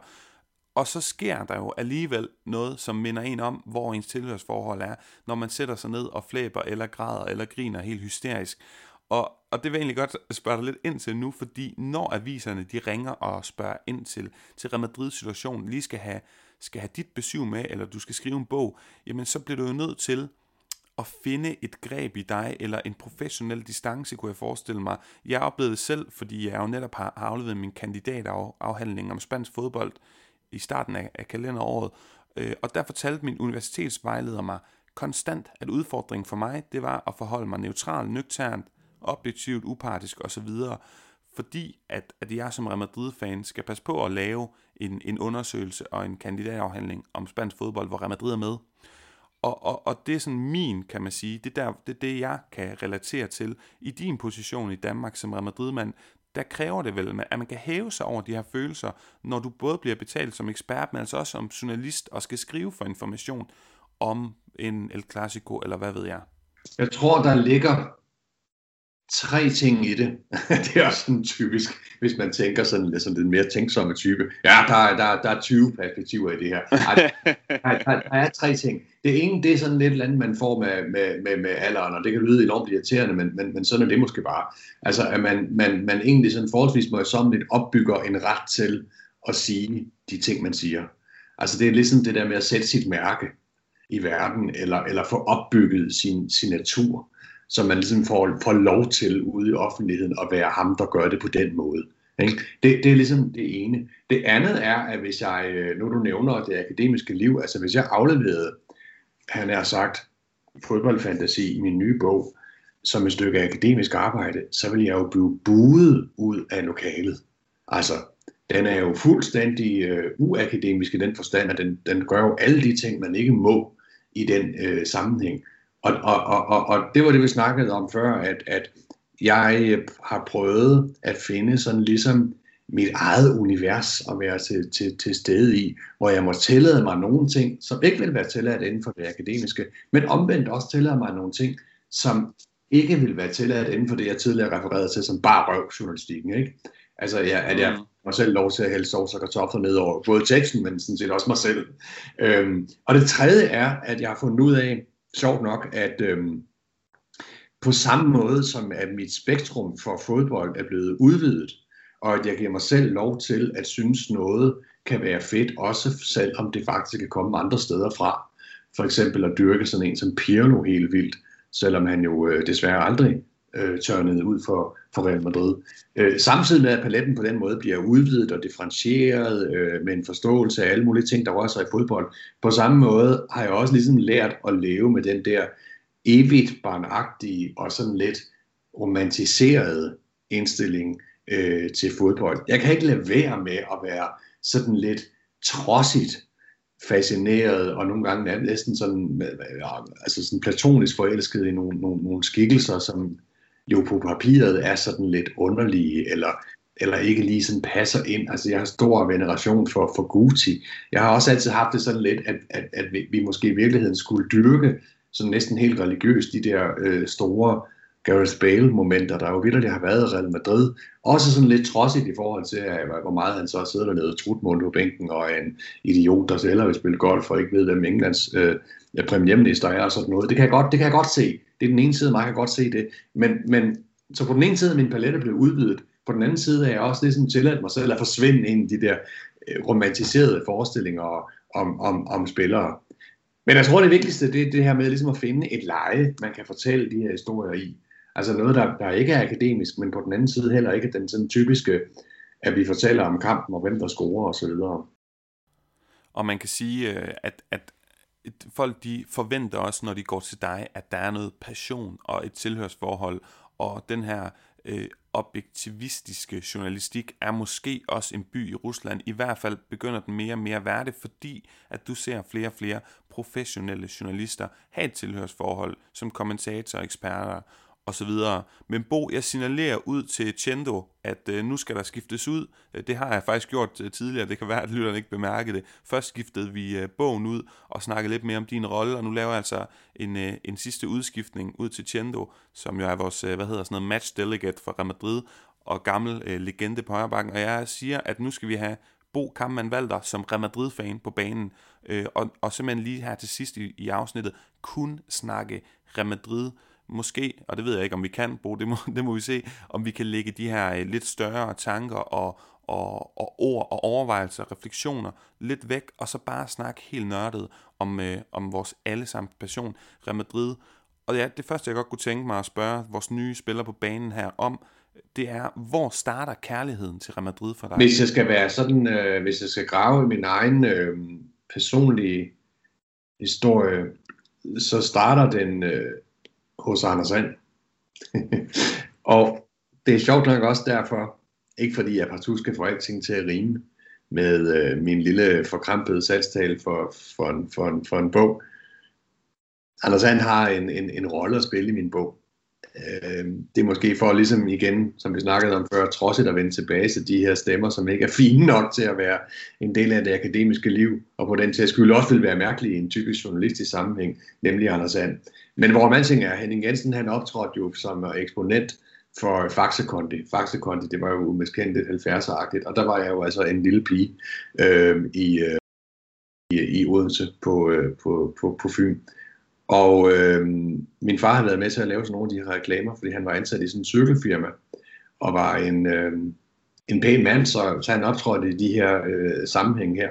Og så sker der jo alligevel noget, som minder en om, hvor ens tilhørsforhold er, når man sætter sig ned og flæber, eller græder, eller griner helt hysterisk. Og, og det vil jeg egentlig godt spørge dig lidt ind til nu, fordi når aviserne de ringer og spørger ind til, til Real Madrids situation, lige skal have, skal have dit besøg med, eller du skal skrive en bog, jamen så bliver du jo nødt til at finde et greb i dig, eller en professionel distance, kunne jeg forestille mig. Jeg oplevede det selv, fordi jeg jo netop har, har afleveret min kandidatafhandling om spansk fodbold, i starten af, af kalenderåret, øh, og der fortalte min universitetsvejleder mig konstant, at udfordringen for mig, det var at forholde mig neutral, nøgternt, objektivt, upartisk osv., fordi at, at jeg som Real Madrid-fan skal passe på at lave en, en undersøgelse og en kandidatafhandling om spansk fodbold, hvor Real Madrid er med. Og, og, og det er sådan min, kan man sige, det, der, det er det, jeg kan relatere til i din position i Danmark som Real Madrid-mand der kræver det vel, at man kan hæve sig over de her følelser, når du både bliver betalt som ekspert, men altså også som journalist og skal skrive for information om en El Clasico, eller hvad ved jeg? Jeg tror, der ligger tre ting i det. det er også sådan typisk, hvis man tænker sådan, sådan den mere tænksomme type. Ja, der er, der, der er 20 perspektiver i det her. Ej, der, der, der er tre ting. Det ene, det er sådan lidt andet, man får med, med, med, med alderen, og det kan lyde enormt irriterende, men, men, men sådan er det måske bare. Altså, at man, man, man egentlig sådan forholdsvis lidt opbygger en ret til at sige de ting, man siger. Altså, det er ligesom det der med at sætte sit mærke i verden, eller, eller få opbygget sin sin natur så man ligesom får, får lov til ude i offentligheden at være ham, der gør det på den måde. Ikke? Det, det er ligesom det ene. Det andet er, at hvis jeg, øh, nu du nævner det akademiske liv, altså hvis jeg afleverede, han har sagt, fodboldfantasi i min nye bog, som et stykke akademisk arbejde, så vil jeg jo blive buet ud af lokalet. Altså, den er jo fuldstændig øh, uakademisk i den forstand, at den, den gør jo alle de ting, man ikke må i den øh, sammenhæng. Og, og, og, og, og det var det, vi snakkede om før, at, at jeg har prøvet at finde sådan ligesom mit eget univers at være til, til, til stede i, hvor jeg må tillade mig nogle ting, som ikke vil være tilladt inden for det akademiske, men omvendt også tillade mig nogle ting, som ikke vil være tilladt inden for det, jeg tidligere refererede til som bare røvjournalistikken. Ikke? Altså, jeg, at jeg får selv lov til at hælde sovs og kartofler ned over både teksten, men sådan set også mig selv. Øhm, og det tredje er, at jeg har fundet ud af, sjovt nok, at øh, på samme måde som at mit spektrum for fodbold er blevet udvidet, og at jeg giver mig selv lov til at synes noget kan være fedt, også selvom det faktisk kan komme andre steder fra. For eksempel at dyrke sådan en som Pirlo helt vildt, selvom han jo øh, desværre aldrig øh, tørnet ud for, for Real Madrid. Øh, samtidig med at paletten på den måde bliver udvidet og differentieret øh, med en forståelse af alle mulige ting, der også er i fodbold. På samme måde har jeg også ligesom lært at leve med den der evigt barnagtige og sådan lidt romantiserede indstilling øh, til fodbold. Jeg kan ikke lade være med at være sådan lidt trodsigt fascineret, og nogle gange næsten sådan, altså sådan platonisk forelsket i nogle, nogle, nogle skikkelser, som jo på papiret er sådan lidt underlige, eller, eller ikke lige sådan passer ind. Altså jeg har stor veneration for, for Gucci. Jeg har også altid haft det sådan lidt, at, at, at vi, måske i virkeligheden skulle dyrke sådan næsten helt religiøst de der øh, store Gareth Bale-momenter, der jo vildt har været i Real Madrid. Også sådan lidt trodsigt i forhold til, at, hvor meget han så sidder dernede trutmund på bænken, og en idiot, der selv vil spille golf, og ikke ved, hvem Englands øh, premierminister er og sådan noget. Det kan, jeg godt, det kan jeg godt se. Det er den ene side, man kan godt se det. Men, men så på den ene side er min palette blevet udvidet, på den anden side er jeg også ligesom tilladt mig selv at forsvinde ind i de der øh, romantiserede forestillinger om, om, om spillere. Men jeg tror, det vigtigste det er det her med ligesom at finde et leje, man kan fortælle de her historier i. Altså noget, der, der ikke er akademisk, men på den anden side heller ikke den sådan typiske, at vi fortæller om kampen og hvem der scorer osv. Og man kan sige, øh, at, at folk de forventer også, når de går til dig, at der er noget passion og et tilhørsforhold, og den her øh, objektivistiske journalistik er måske også en by i Rusland. I hvert fald begynder den mere og mere være det, fordi at du ser flere og flere professionelle journalister have et tilhørsforhold som kommentatorer, eksperter og så videre. Men Bo, jeg signalerer ud til Chendo, at øh, nu skal der skiftes ud. Øh, det har jeg faktisk gjort øh, tidligere, det kan være, at lytterne ikke bemærkede det. Først skiftede vi øh, bogen ud og snakkede lidt mere om din rolle, og nu laver jeg altså en, øh, en sidste udskiftning ud til Chendo, som jo er vores, øh, hvad hedder sådan noget, match delegate for Real Madrid og gammel øh, legende på højrebakken. Og jeg siger, at nu skal vi have Bo Kampmann Valder som Real Madrid-fan på banen, øh, og, og simpelthen lige her til sidst i, i afsnittet kun snakke Real Madrid måske, og det ved jeg ikke, om vi kan, bruge, det må, det må vi se, om vi kan lægge de her øh, lidt større tanker og, og, og ord og overvejelser, refleksioner lidt væk, og så bare snakke helt nørdet om, øh, om vores allesammens passion, Real Madrid. Og ja, det første, jeg godt kunne tænke mig at spørge vores nye spiller på banen her om, det er, hvor starter kærligheden til Real Madrid for dig? Hvis jeg skal være sådan, øh, hvis jeg skal grave i min egen øh, personlige historie, så starter den øh, hos Anders Sand. og det er sjovt nok også derfor, ikke fordi jeg partout skal få alting til at rime med øh, min lille forkrampede salgstale for, for, en, for, en, for en bog. Anders Sand har en, en, en rolle at spille i min bog. Øh, det er måske for ligesom igen, som vi snakkede om før, trodsigt at vende tilbage til de her stemmer, som ikke er fine nok til at være en del af det akademiske liv, og på den til skyld også vil være mærkelige i en typisk journalistisk sammenhæng, nemlig Anders Sand. Men hvor man er, Henning Jensen han optrådte jo som eksponent for Faxe Kondi. Faxe Kondi, det var jo umiskendeligt 70'er-agtigt, og der var jeg jo altså en lille pige øh, i, øh, i, i Odense på, øh, på, på, på Fyn. Og øh, min far havde været med til at lave sådan nogle af de her reklamer, fordi han var ansat i sådan en cykelfirma, og var en, øh, en pæn mand, så, så han optrådte i de her øh, sammenhæng her.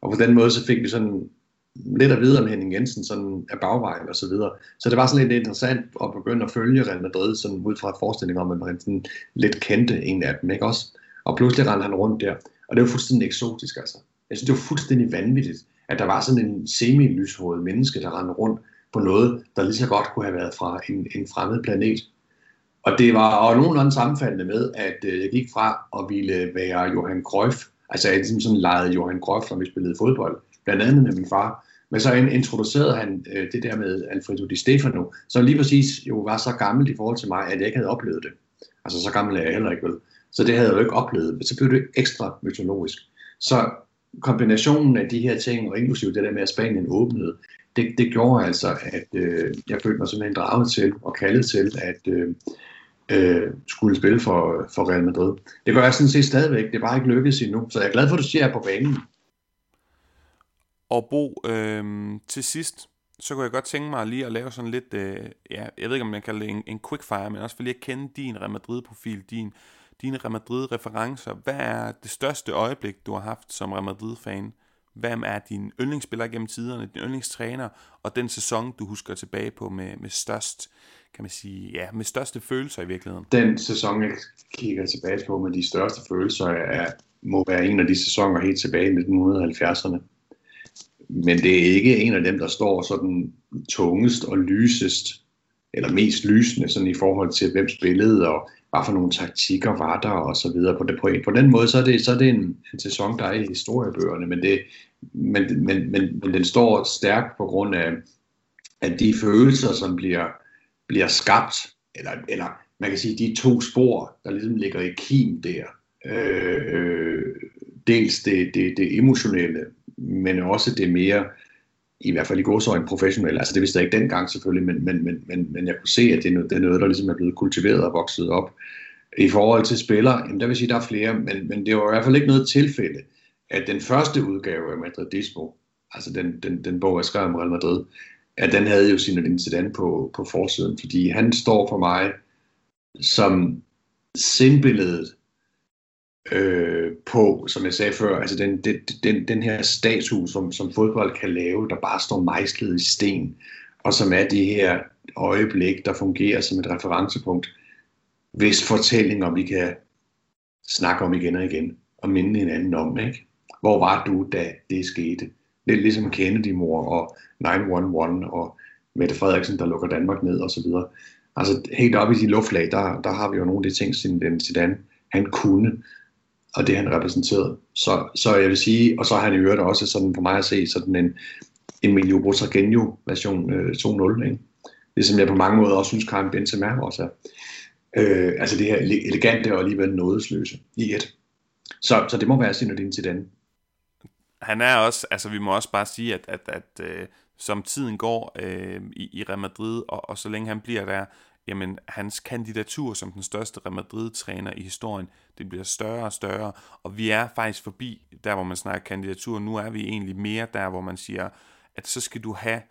Og på den måde så fik vi sådan lidt at vide om Henning Jensen sådan af bagvejen og så videre. Så det var sådan lidt interessant at begynde at følge Real Madrid sådan ud fra et forestilling om, at man sådan lidt kendte en af dem, ikke også? Og pludselig rendte han rundt der. Og det var fuldstændig eksotisk, altså. Jeg synes, det var fuldstændig vanvittigt, at der var sådan en semi-lyshåret menneske, der rendte rundt på noget, der lige så godt kunne have været fra en, en fremmed planet. Og det var og nogenlunde sammenfaldende med, at øh, jeg gik fra at ville være Johan Cruyff, altså jeg ligesom sådan lejede Johan Cruyff, når vi spillede fodbold, blandt andet med min far. Men så introducerede han øh, det der med Alfredo Di Stefano, som lige præcis jo var så gammel i forhold til mig, at jeg ikke havde oplevet det. Altså så gammel er jeg heller ikke vel. Så det havde jeg jo ikke oplevet, men så blev det ekstra mytologisk. Så kombinationen af de her ting, og inklusive det der med, at Spanien åbnede, det, det gjorde altså, at øh, jeg følte mig simpelthen draget til og kaldet til at øh, øh, skulle spille for, for Real Madrid. Det gør jeg sådan set stadigvæk, det er bare ikke lykkedes endnu, så jeg er glad for, at du siger, at jeg er på banen. Og Bo, øh, til sidst, så kunne jeg godt tænke mig lige at lave sådan lidt, øh, ja, jeg ved ikke om man kalder det en, en quickfire, men også for lige at kende din Real Madrid-profil, din, dine Real Madrid-referencer. Hvad er det største øjeblik, du har haft som Real Madrid-fan? Hvem er din yndlingsspiller gennem tiderne, din yndlingstræner, og den sæson, du husker tilbage på med, med størst, kan man sige, ja, med største følelser i virkeligheden? Den sæson, jeg kigger tilbage på med de største følelser, er, må være en af de sæsoner helt tilbage i 1970'erne. Men det er ikke en af dem, der står sådan tungest og lysest, eller mest lysende sådan i forhold til, hvem spillede, og hvad for nogle taktikker var der, og så videre. På, det, på, på den måde, så er det, så er det en, en sæson, der er i historiebøgerne, men, det, men, men, men, men den står stærkt på grund af, af de følelser, som bliver, bliver skabt, eller, eller man kan sige, de to spor, der ligesom ligger i kim der. Øh, øh dels det, det, det emotionelle, men også det mere, i hvert fald i godsøjne professionelle. Altså det vidste jeg ikke dengang selvfølgelig, men, men, men, men, men jeg kunne se, at det er, noget, det er noget, der ligesom er blevet kultiveret og vokset op. I forhold til spillere, jamen der vil sige, der er flere, men, men det var i hvert fald ikke noget tilfælde, at den første udgave af Madridismo, altså den, den, den bog, jeg skrev om Real Madrid, at den havde jo sin incident på, på forsiden, fordi han står for mig som sindbilledet øh, på, som jeg sagde før, altså den, den, den, den her statue, som, som fodbold kan lave, der bare står mejslet i sten, og som er det her øjeblik, der fungerer som et referencepunkt, hvis fortællinger vi kan snakke om igen og igen, og minde hinanden om, ikke? Hvor var du, da det skete? Det er ligesom Kennedy-mor og 911 og Mette Frederiksen, der lukker Danmark ned og så videre. Altså helt op i de luftlag, der, der har vi jo nogle af de ting, den Zidane, han kunne, og det han repræsenterede. Så, så jeg vil sige, og så har han i øvrigt også sådan for mig at se sådan en Emilio Butragueño version øh, 2.0, ikke? Det som jeg på mange måder også synes, Karim Benzema også er. Øh, altså det her elegante og alligevel nådesløse i et. Så, så det må være Zinedine Zidane. Han er også, altså vi må også bare sige, at, at, at øh, som tiden går øh, i, i Real Madrid, og, og så længe han bliver der, jamen hans kandidatur som den største Real Madrid-træner i historien, det bliver større og større, og vi er faktisk forbi der, hvor man snakker kandidatur. Nu er vi egentlig mere der, hvor man siger, at så skal du have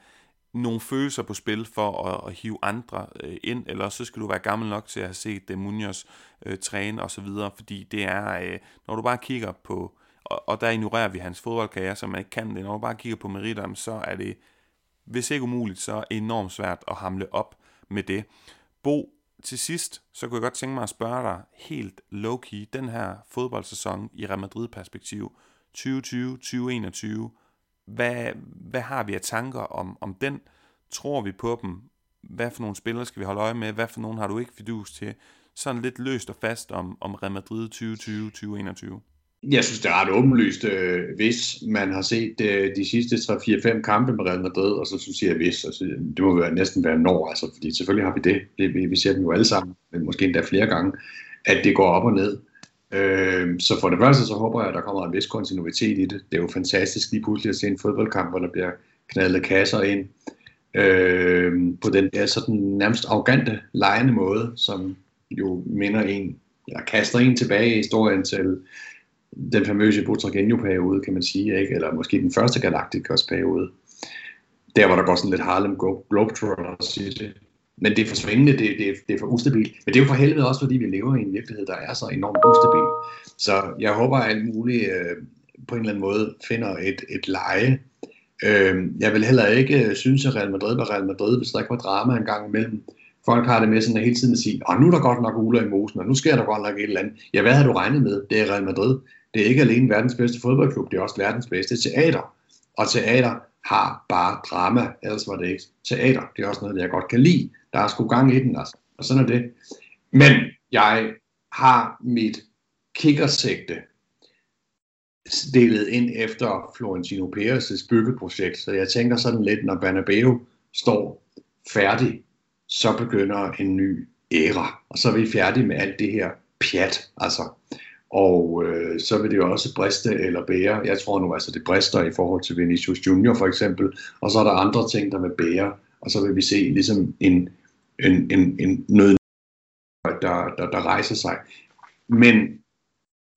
nogle følelser på spil for at, at hive andre øh, ind, eller så skal du være gammel nok til at have set det Munoz øh, træne osv., fordi det er, øh, når du bare kigger på, og, og der ignorerer vi hans fodboldkarriere, som man ikke kan det, når du bare kigger på meritterne, så er det, hvis ikke umuligt, så enormt svært at hamle op med det. Bo, til sidst, så kunne jeg godt tænke mig at spørge dig helt low-key, den her fodboldsæson i Real Madrid-perspektiv, 2020-2021, hvad, hvad har vi af tanker om, om den? Tror vi på dem? Hvad for nogle spillere skal vi holde øje med? Hvad for nogle har du ikke fidus til? Sådan lidt løst og fast om, om Real Madrid 2020-2021. Jeg synes, det er ret åbenlyst, øh, hvis man har set øh, de sidste 3-4-5 kampe med Real Madrid, og så synes jeg, hvis, altså, det må være, næsten være når, altså, fordi selvfølgelig har vi det, det vi, vi ser dem jo alle sammen, men måske endda flere gange, at det går op og ned. Øh, så for det første, så håber jeg, at der kommer en vis kontinuitet i det. Det er jo fantastisk lige pludselig at se en fodboldkamp, hvor der bliver knaldet kasser ind, øh, på den der sådan nærmest arrogante, lejende måde, som jo minder en, eller kaster en tilbage i historien til den famøse Butragueño-periode, kan man sige, ikke? eller måske den første Galacticos-periode. Der var der går sådan lidt Harlem Globetrotters i det. Men det er for svingende, det, det, det er for ustabilt. Men det er jo for helvede også, fordi vi lever i en virkelighed, der er så enormt ustabil. Så jeg håber, at alt muligt øh, på en eller anden måde finder et, et leje. Øh, jeg vil heller ikke øh, synes, at Real Madrid var Real Madrid, hvis der ikke var drama en gang imellem. Folk har det med sådan at hele tiden at sige, nu er der godt nok uler i mosen, og nu sker der godt nok et eller andet. Ja, hvad havde du regnet med? Det er Real Madrid. Det er ikke alene verdens bedste fodboldklub, det er også verdens bedste teater. Og teater har bare drama, ellers var det ikke teater. Det er også noget, jeg godt kan lide. Der er sgu gang i den, altså. Og sådan er det. Men jeg har mit kikkersigte stillet ind efter Florentino Perez' byggeprojekt. Så jeg tænker sådan lidt, når Bernabeu står færdig, så begynder en ny æra. Og så er vi færdige med alt det her pjat. Altså, og øh, så vil det jo også briste eller bære. Jeg tror nu altså, det brister i forhold til Vinicius Junior for eksempel. Og så er der andre ting, der vil bære. Og så vil vi se ligesom en, en, en, en nød, der, der, der rejser sig. Men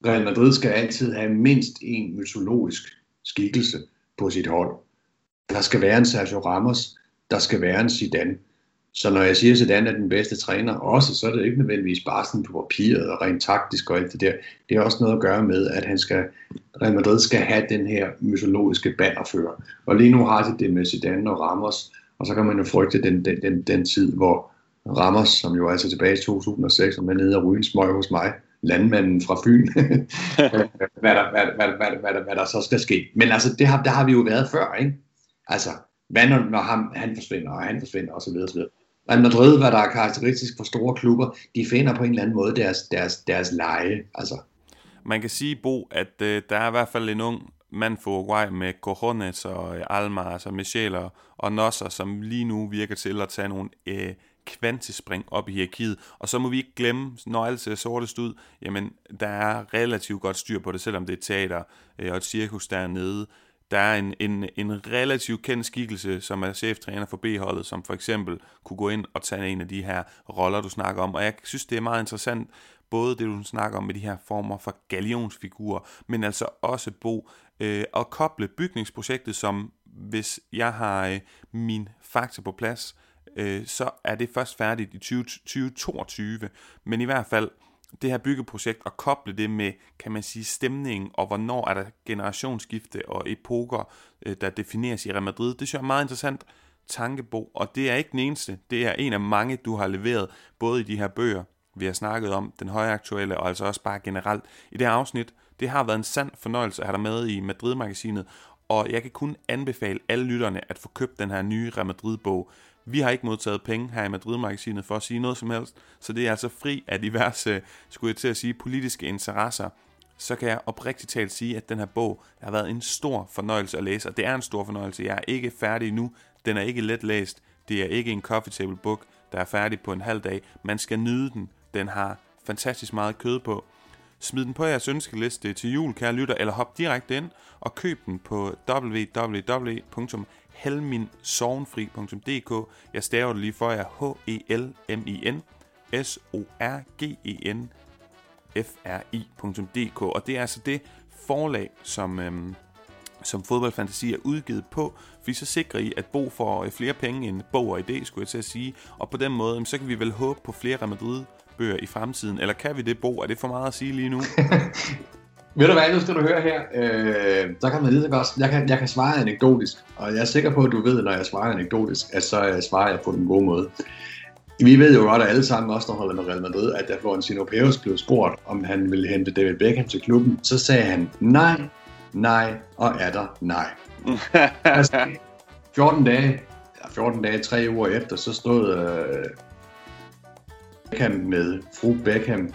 Real Madrid skal altid have mindst en mytologisk skikkelse på sit hold. Der skal være en Sergio Ramos, der skal være en Zidane, så når jeg siger, at Zidane er den bedste træner også, så er det ikke nødvendigvis bare sådan på papiret og rent taktisk og alt det der. Det har også noget at gøre med, at han skal, Real Madrid skal have den her mytologiske bannerfører. Og lige nu har de det med Zidane og Ramos, og så kan man jo frygte den, den, den, den tid, hvor Ramos, som jo er altså tilbage i 2006, og er nede og ryge en smøg hos mig, landmanden fra Fyn, hvad, der, hvad, hvad, hvad, hvad, hvad, hvad der så skal ske. Men altså, det har, der har vi jo været før, ikke? Altså, hvad når, når ham, han forsvinder, og han forsvinder, osv. osv. Real Madrid, hvad der er karakteristisk for store klubber, de finder på en eller anden måde deres, deres, deres leje. Altså. Man kan sige, Bo, at øh, der er i hvert fald en ung mand for Uruguay med Cojones og øh, Alma, altså Michel og, og Nosser, som lige nu virker til at tage nogle øh, kvantespring op i hierarkiet. Og så må vi ikke glemme, når alt ser sortest ud, jamen der er relativt godt styr på det, selvom det er teater øh, og et cirkus dernede der er en, en, en relativt kendt skikkelse, som er cheftræner for B-holdet, som for eksempel kunne gå ind og tage en af de her roller, du snakker om. Og jeg synes, det er meget interessant, både det, du snakker om med de her former for galionsfigurer, men altså også, Bo, øh, at koble bygningsprojektet, som hvis jeg har øh, min fakta på plads, øh, så er det først færdigt i 20, 2022, men i hvert fald det her byggeprojekt og koble det med, kan man sige, stemningen, og hvornår er der generationsskifte og epoker, øh, der defineres i Real Madrid. Det synes jeg er meget interessant. tankebo, og det er ikke den eneste. Det er en af mange, du har leveret, både i de her bøger, vi har snakket om, den højaktuelle, og altså også bare generelt i det her afsnit. Det har været en sand fornøjelse at have dig med i Madrid-magasinet, og jeg kan kun anbefale alle lytterne at få købt den her nye Real Madrid-bog. Vi har ikke modtaget penge her i Madrid-magasinet for at sige noget som helst, så det er altså fri af diverse, skulle jeg til at sige, politiske interesser. Så kan jeg oprigtigt talt sige, at den her bog har været en stor fornøjelse at læse, og det er en stor fornøjelse. Jeg er ikke færdig nu, den er ikke let læst, det er ikke en coffee table book, der er færdig på en halv dag. Man skal nyde den, den har fantastisk meget kød på. Smid den på jeres ønskeliste til jul, kære lytter, eller hop direkte ind og køb den på www www.helminsovnfri.dk. Jeg staver det lige for jer. H-E-L-M-I-N S-O-R-G-E-N fri.dk. Og det er altså det forlag, som, øhm, som fodboldfantasi er udgivet på, fordi så sikrer I, at Bo får øh, flere penge end Bo og idé, skulle jeg til at sige. Og på den måde, øhm, så kan vi vel håbe på flere Real Madrid bøger i fremtiden. Eller kan vi det, Bo? Er det for meget at sige lige nu? Ved du hvad, nu skal du høre her. Øh, der kan man lige så godt, jeg kan, jeg kan svare anekdotisk, og jeg er sikker på, at du ved, når jeg svarer anekdotisk, at så øh, svarer jeg på den gode måde. Vi ved jo godt, at alle sammen også, der holder med Real Madrid, at da Florentino Pérez blev spurgt, om han ville hente David Beckham til klubben, så sagde han nej, nej og er der nej. altså, 14 dage, 14 dage, 3 uger efter, så stod øh, Beckham med fru Beckham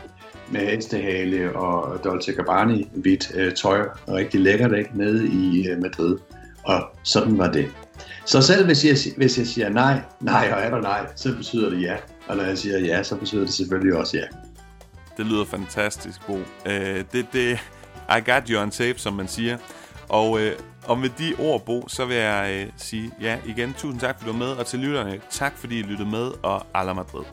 med hestehale og Dolce Gabbana hvidt øh, tøj, og rigtig lækkert ikke, nede i øh, Madrid. Og sådan var det. Så selv hvis jeg, hvis jeg siger nej, nej og er der nej, så betyder det ja. Og når jeg siger ja, så betyder det selvfølgelig også ja. Det lyder fantastisk, Bo. Uh, det, det, I got you on tape, som man siger. Og, uh, og med de ord, Bo, så vil jeg uh, sige ja igen. Tusind tak, fordi du var med, og til lytterne, tak fordi I lyttede med, og Ala Madrid.